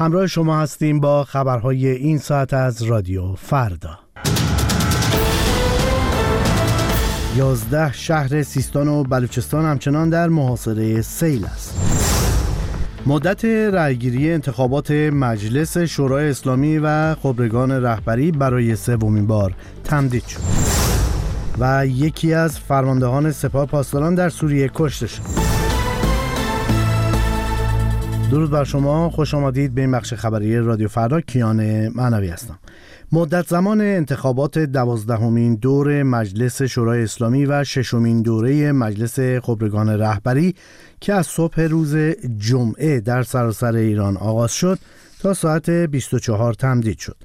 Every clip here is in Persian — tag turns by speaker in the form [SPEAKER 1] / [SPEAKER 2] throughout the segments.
[SPEAKER 1] همراه شما هستیم با خبرهای این ساعت از رادیو فردا. یازده شهر سیستان و بلوچستان همچنان در محاصره سیل است. مدت رأیگیری انتخابات مجلس شورای اسلامی و خبرگان رهبری برای سومین بار تمدید شد و یکی از فرماندهان سپاه پاسداران در سوریه کشته شد. درود بر شما. خوش آمدید. به این بخش خبری رادیو فردا کیان معنوی هستم. مدت زمان انتخابات دوازدهمین دور مجلس شورای اسلامی و ششمین دوره مجلس خبرگان رهبری که از صبح روز جمعه در سراسر ایران آغاز شد تا ساعت 24 تمدید شد.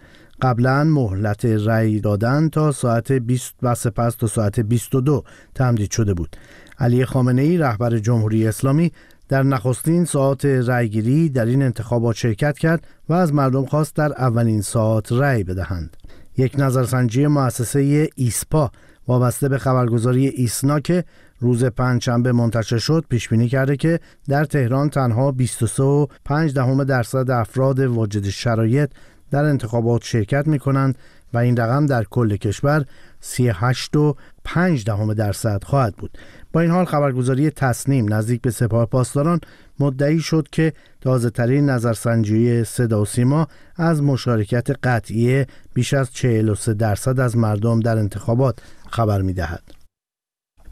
[SPEAKER 1] قبلا مهلت رأی دادن تا ساعت 20 و سپس تا ساعت 22 تمدید شده بود. علی خامنه ای رهبر جمهوری اسلامی در نخستین ساعت رأیگیری در این انتخابات شرکت کرد و از مردم خواست در اولین ساعت رأی بدهند. یک نظرسنجی مؤسسه ایسپا وابسته به خبرگزاری ایسنا که روز پنجشنبه منتشر شد پیش بینی کرده که در تهران تنها 23.5 دهم درصد افراد واجد شرایط در انتخابات شرکت می کنند و این رقم در کل کشور 38 و 5 دهم درصد خواهد بود. با این حال خبرگزاری تصنیم نزدیک به سپاه پاسداران مدعی شد که تازه ترین نظرسنجی صدا و سیما از مشارکت قطعی بیش از 43 درصد از مردم در انتخابات خبر می دهد.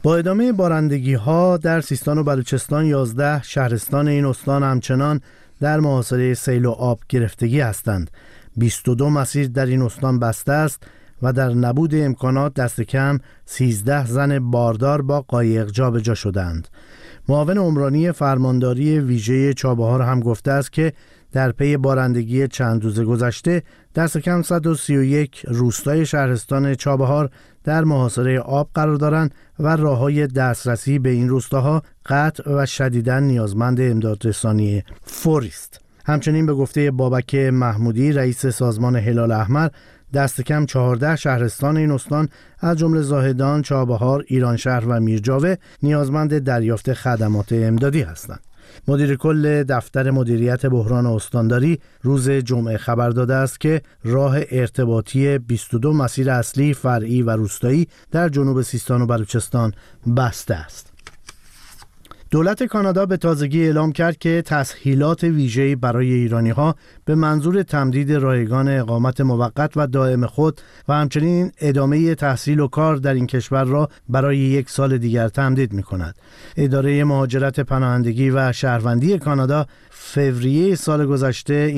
[SPEAKER 1] با ادامه بارندگی ها در سیستان و بلوچستان 11 شهرستان این استان همچنان در محاصره سیل و آب گرفتگی هستند. 22 مسیر در این استان بسته است. و در نبود امکانات دست کم 13 زن باردار با قایق جابجا شدند. معاون عمرانی فرمانداری ویژه چابهار هم گفته است که در پی بارندگی چند روز گذشته دست کم 131 روستای شهرستان چابهار در محاصره آب قرار دارند و راه های دسترسی به این روستاها قطع و شدیدا نیازمند امدادرسانی فوری است. همچنین به گفته بابک محمودی رئیس سازمان هلال احمر دست کم 14 شهرستان این استان از جمله زاهدان، چابهار، ایرانشهر و میرجاوه نیازمند دریافت خدمات امدادی هستند. مدیر کل دفتر مدیریت بحران استانداری روز جمعه خبر داده است که راه ارتباطی 22 مسیر اصلی فرعی و روستایی در جنوب سیستان و بلوچستان بسته است. دولت کانادا به تازگی اعلام کرد که تسهیلات ویژه‌ای برای ایرانی ها به منظور تمدید رایگان اقامت موقت و دائم خود و همچنین ادامه تحصیل و کار در این کشور را برای یک سال دیگر تمدید می کند. اداره مهاجرت پناهندگی و شهروندی کانادا فوریه سال گذشته